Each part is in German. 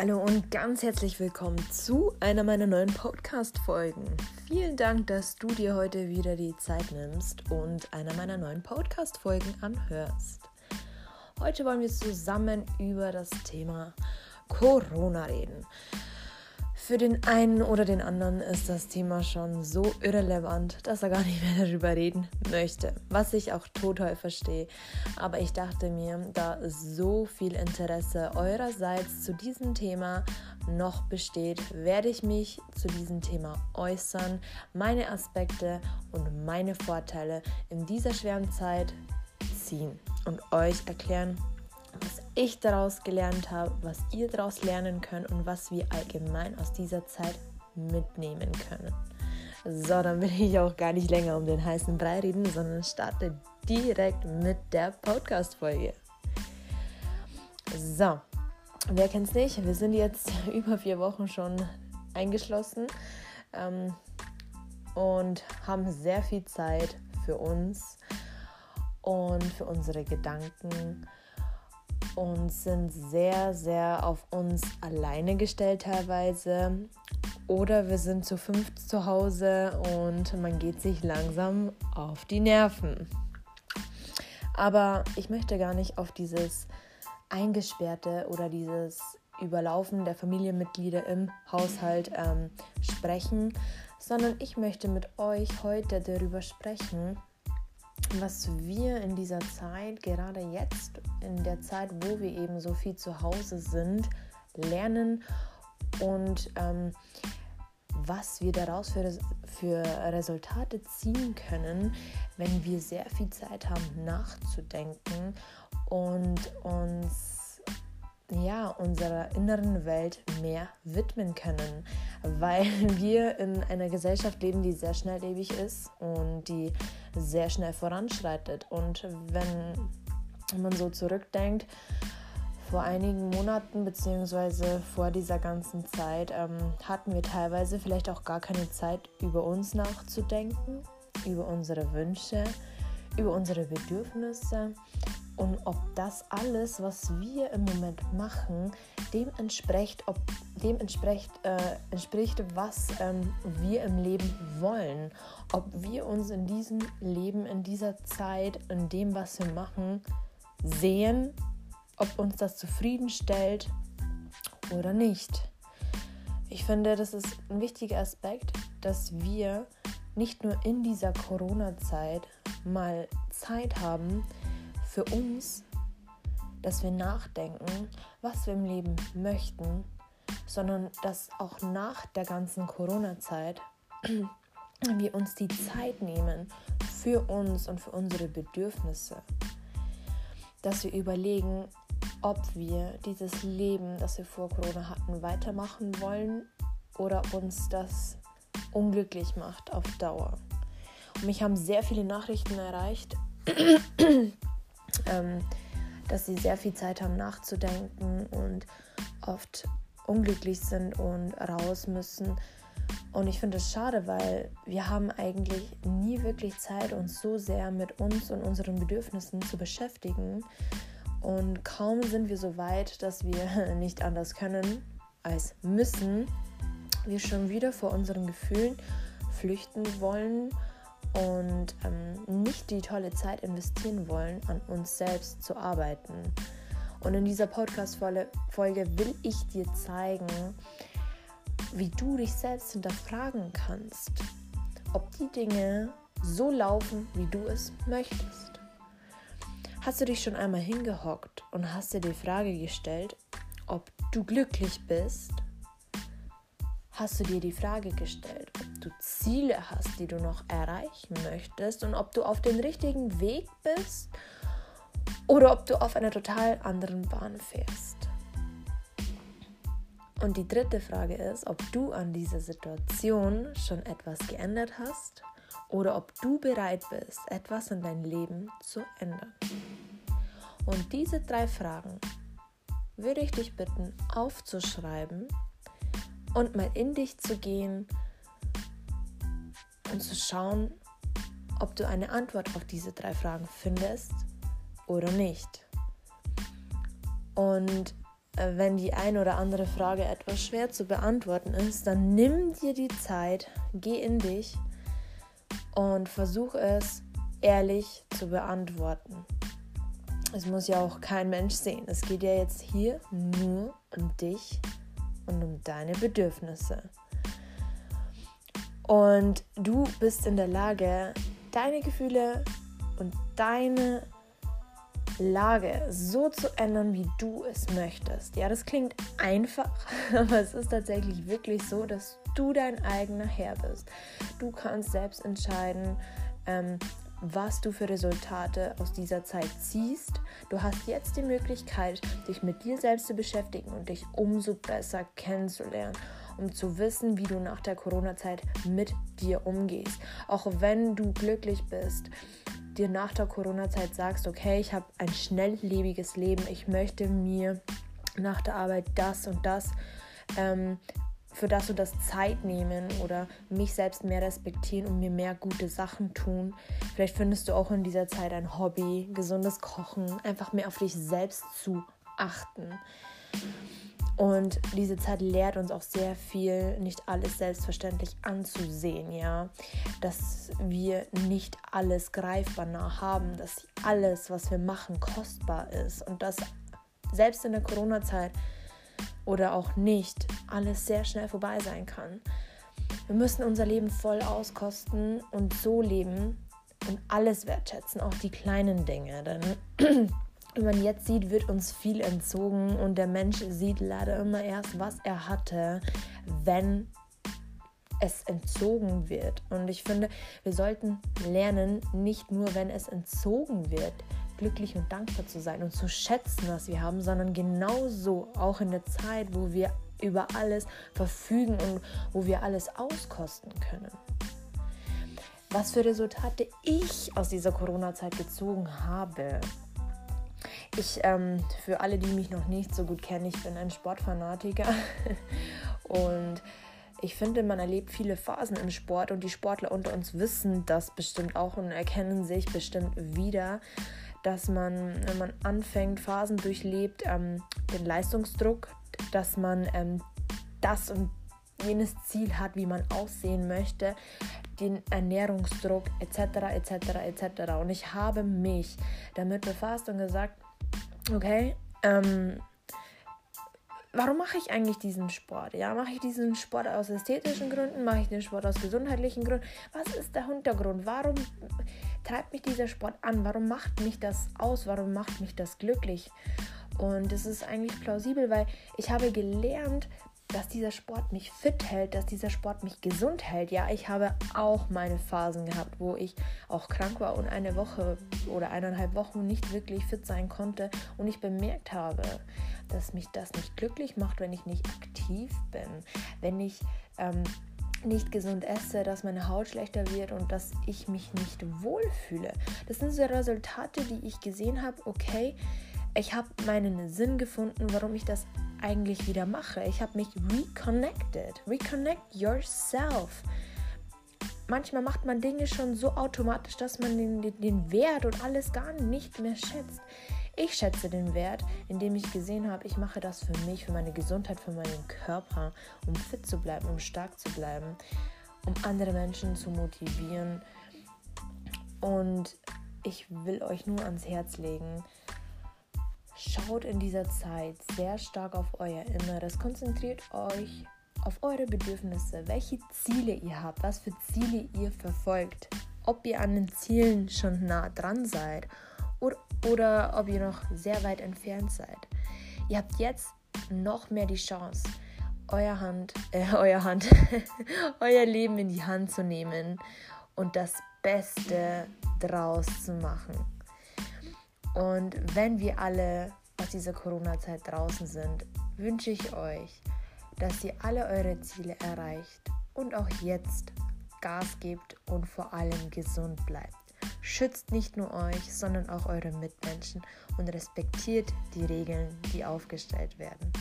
Hallo und ganz herzlich willkommen zu einer meiner neuen Podcast-Folgen. Vielen Dank, dass du dir heute wieder die Zeit nimmst und einer meiner neuen Podcast-Folgen anhörst. Heute wollen wir zusammen über das Thema Corona reden. Für den einen oder den anderen ist das Thema schon so irrelevant, dass er gar nicht mehr darüber reden möchte, was ich auch total verstehe. Aber ich dachte mir, da so viel Interesse eurerseits zu diesem Thema noch besteht, werde ich mich zu diesem Thema äußern, meine Aspekte und meine Vorteile in dieser schweren Zeit ziehen und euch erklären, ich daraus gelernt habe, was ihr daraus lernen könnt und was wir allgemein aus dieser Zeit mitnehmen können. So, dann will ich auch gar nicht länger um den heißen Brei reden, sondern starte direkt mit der Podcast-Folge. So, wer kennt es nicht? Wir sind jetzt über vier Wochen schon eingeschlossen ähm, und haben sehr viel Zeit für uns und für unsere Gedanken und sind sehr, sehr auf uns alleine gestellt teilweise. Oder wir sind zu fünft zu Hause und man geht sich langsam auf die Nerven. Aber ich möchte gar nicht auf dieses Eingesperrte oder dieses Überlaufen der Familienmitglieder im Haushalt ähm, sprechen, sondern ich möchte mit euch heute darüber sprechen, was wir in dieser Zeit, gerade jetzt, in der Zeit, wo wir eben so viel zu Hause sind, lernen und ähm, was wir daraus für, für Resultate ziehen können, wenn wir sehr viel Zeit haben nachzudenken und uns ja, unserer inneren Welt mehr widmen können, weil wir in einer Gesellschaft leben, die sehr schnelllebig ist und die sehr schnell voranschreitet. Und wenn man so zurückdenkt, vor einigen Monaten bzw. vor dieser ganzen Zeit ähm, hatten wir teilweise vielleicht auch gar keine Zeit, über uns nachzudenken, über unsere Wünsche, über unsere Bedürfnisse und ob das alles, was wir im Moment machen, dem entspricht, ob dem entspricht, äh, entspricht was ähm, wir im Leben wollen. Ob wir uns in diesem Leben, in dieser Zeit, in dem, was wir machen, sehen, ob uns das zufriedenstellt oder nicht. Ich finde, das ist ein wichtiger Aspekt, dass wir nicht nur in dieser Corona-Zeit mal Zeit haben für uns, dass wir nachdenken, was wir im Leben möchten, sondern dass auch nach der ganzen Corona-Zeit wir uns die Zeit nehmen für uns und für unsere Bedürfnisse. Dass wir überlegen, ob wir dieses Leben, das wir vor Corona hatten, weitermachen wollen oder uns das unglücklich macht auf Dauer. Und mich haben sehr viele Nachrichten erreicht, ähm, dass sie sehr viel Zeit haben nachzudenken und oft unglücklich sind und raus müssen. Und ich finde es schade, weil wir haben eigentlich nie wirklich Zeit, uns so sehr mit uns und unseren Bedürfnissen zu beschäftigen. Und kaum sind wir so weit, dass wir nicht anders können als müssen, wir schon wieder vor unseren Gefühlen flüchten wollen und ähm, nicht die tolle Zeit investieren wollen, an uns selbst zu arbeiten. Und in dieser Podcast-Folge will ich dir zeigen, wie du dich selbst hinterfragen kannst, ob die Dinge so laufen, wie du es möchtest. Hast du dich schon einmal hingehockt und hast dir die Frage gestellt, ob du glücklich bist hast du dir die Frage gestellt, ob du Ziele hast, die du noch erreichen möchtest und ob du auf dem richtigen Weg bist oder ob du auf einer total anderen Bahn fährst. Und die dritte Frage ist, ob du an dieser Situation schon etwas geändert hast oder ob du bereit bist, etwas in deinem Leben zu ändern. Und diese drei Fragen würde ich dich bitten aufzuschreiben und mal in dich zu gehen und zu schauen, ob du eine Antwort auf diese drei Fragen findest oder nicht. Und äh, wenn die eine oder andere Frage etwas schwer zu beantworten ist, dann nimm dir die Zeit, geh in dich und versuch es ehrlich zu beantworten. Es muss ja auch kein Mensch sehen. Es geht ja jetzt hier nur um dich und um deine Bedürfnisse. Und du bist in der Lage, deine Gefühle und deine Lage so zu ändern, wie du es möchtest. Ja, das klingt einfach, aber es ist tatsächlich wirklich so, dass du dein eigener Herr bist. Du kannst selbst entscheiden, ähm, was du für Resultate aus dieser Zeit ziehst. Du hast jetzt die Möglichkeit, dich mit dir selbst zu beschäftigen und dich umso besser kennenzulernen, um zu wissen, wie du nach der Corona-Zeit mit dir umgehst. Auch wenn du glücklich bist, dir nach der Corona-Zeit sagst, okay, ich habe ein schnelllebiges Leben, ich möchte mir nach der Arbeit das und das ähm, für das und das Zeit nehmen oder mich selbst mehr respektieren und mir mehr gute Sachen tun. Vielleicht findest du auch in dieser Zeit ein Hobby, gesundes Kochen, einfach mehr auf dich selbst zu achten. Und diese Zeit lehrt uns auch sehr viel, nicht alles selbstverständlich anzusehen, ja. Dass wir nicht alles greifbar nah haben, dass alles, was wir machen, kostbar ist und dass selbst in der Corona-Zeit oder auch nicht alles sehr schnell vorbei sein kann. Wir müssen unser Leben voll auskosten und so leben und alles wertschätzen, auch die kleinen Dinge. Denn wie man jetzt sieht, wird uns viel entzogen und der Mensch sieht leider immer erst, was er hatte, wenn es entzogen wird. Und ich finde, wir sollten lernen, nicht nur, wenn es entzogen wird, glücklich und dankbar zu sein und zu schätzen, was wir haben, sondern genauso auch in der Zeit, wo wir über alles verfügen und wo wir alles auskosten können. Was für Resultate ich aus dieser Corona-Zeit gezogen habe. Ich, ähm, für alle, die mich noch nicht so gut kennen, ich bin ein Sportfanatiker und ich finde, man erlebt viele Phasen im Sport und die Sportler unter uns wissen das bestimmt auch und erkennen sich bestimmt wieder dass man, wenn man anfängt, Phasen durchlebt, ähm, den Leistungsdruck, dass man ähm, das und jenes Ziel hat, wie man aussehen möchte, den Ernährungsdruck etc. etc. etc. Und ich habe mich damit befasst und gesagt, okay, ähm, warum mache ich eigentlich diesen Sport? Ja, mache ich diesen Sport aus ästhetischen Gründen? Mache ich den Sport aus gesundheitlichen Gründen? Was ist der Hintergrund? Warum treibt mich dieser Sport an? Warum macht mich das aus? Warum macht mich das glücklich? Und es ist eigentlich plausibel, weil ich habe gelernt, dass dieser Sport mich fit hält, dass dieser Sport mich gesund hält. Ja, ich habe auch meine Phasen gehabt, wo ich auch krank war und eine Woche oder eineinhalb Wochen nicht wirklich fit sein konnte und ich bemerkt habe, dass mich das nicht glücklich macht, wenn ich nicht aktiv bin, wenn ich ähm, nicht gesund esse, dass meine Haut schlechter wird und dass ich mich nicht wohlfühle. Das sind so Resultate, die ich gesehen habe, okay, ich habe meinen Sinn gefunden, warum ich das eigentlich wieder mache. Ich habe mich reconnected. Reconnect yourself. Manchmal macht man Dinge schon so automatisch, dass man den, den, den Wert und alles gar nicht mehr schätzt. Ich schätze den Wert, indem ich gesehen habe, ich mache das für mich, für meine Gesundheit, für meinen Körper, um fit zu bleiben, um stark zu bleiben, um andere Menschen zu motivieren. Und ich will euch nur ans Herz legen, schaut in dieser Zeit sehr stark auf euer Inneres, konzentriert euch auf eure Bedürfnisse, welche Ziele ihr habt, was für Ziele ihr verfolgt, ob ihr an den Zielen schon nah dran seid oder, oder ob ihr noch sehr weit entfernt seid. Ihr habt jetzt noch mehr die Chance, euer Hand, äh, euer Hand, euer Leben in die Hand zu nehmen und das Beste draus zu machen. Und wenn wir alle aus dieser Corona-Zeit draußen sind, wünsche ich euch, dass ihr alle eure Ziele erreicht und auch jetzt Gas gebt und vor allem gesund bleibt. Schützt nicht nur euch, sondern auch eure Mitmenschen und respektiert die Regeln, die aufgestellt werden.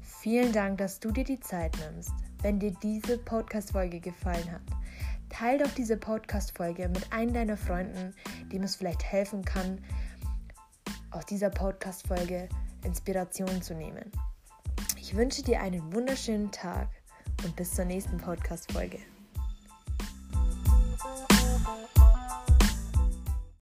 Vielen Dank, dass du dir die Zeit nimmst. Wenn dir diese Podcast-Folge gefallen hat, teile doch diese Podcast-Folge mit einem deiner Freunden, dem es vielleicht helfen kann, aus dieser Podcast-Folge Inspiration zu nehmen. Ich wünsche dir einen wunderschönen Tag und bis zur nächsten Podcast-Folge.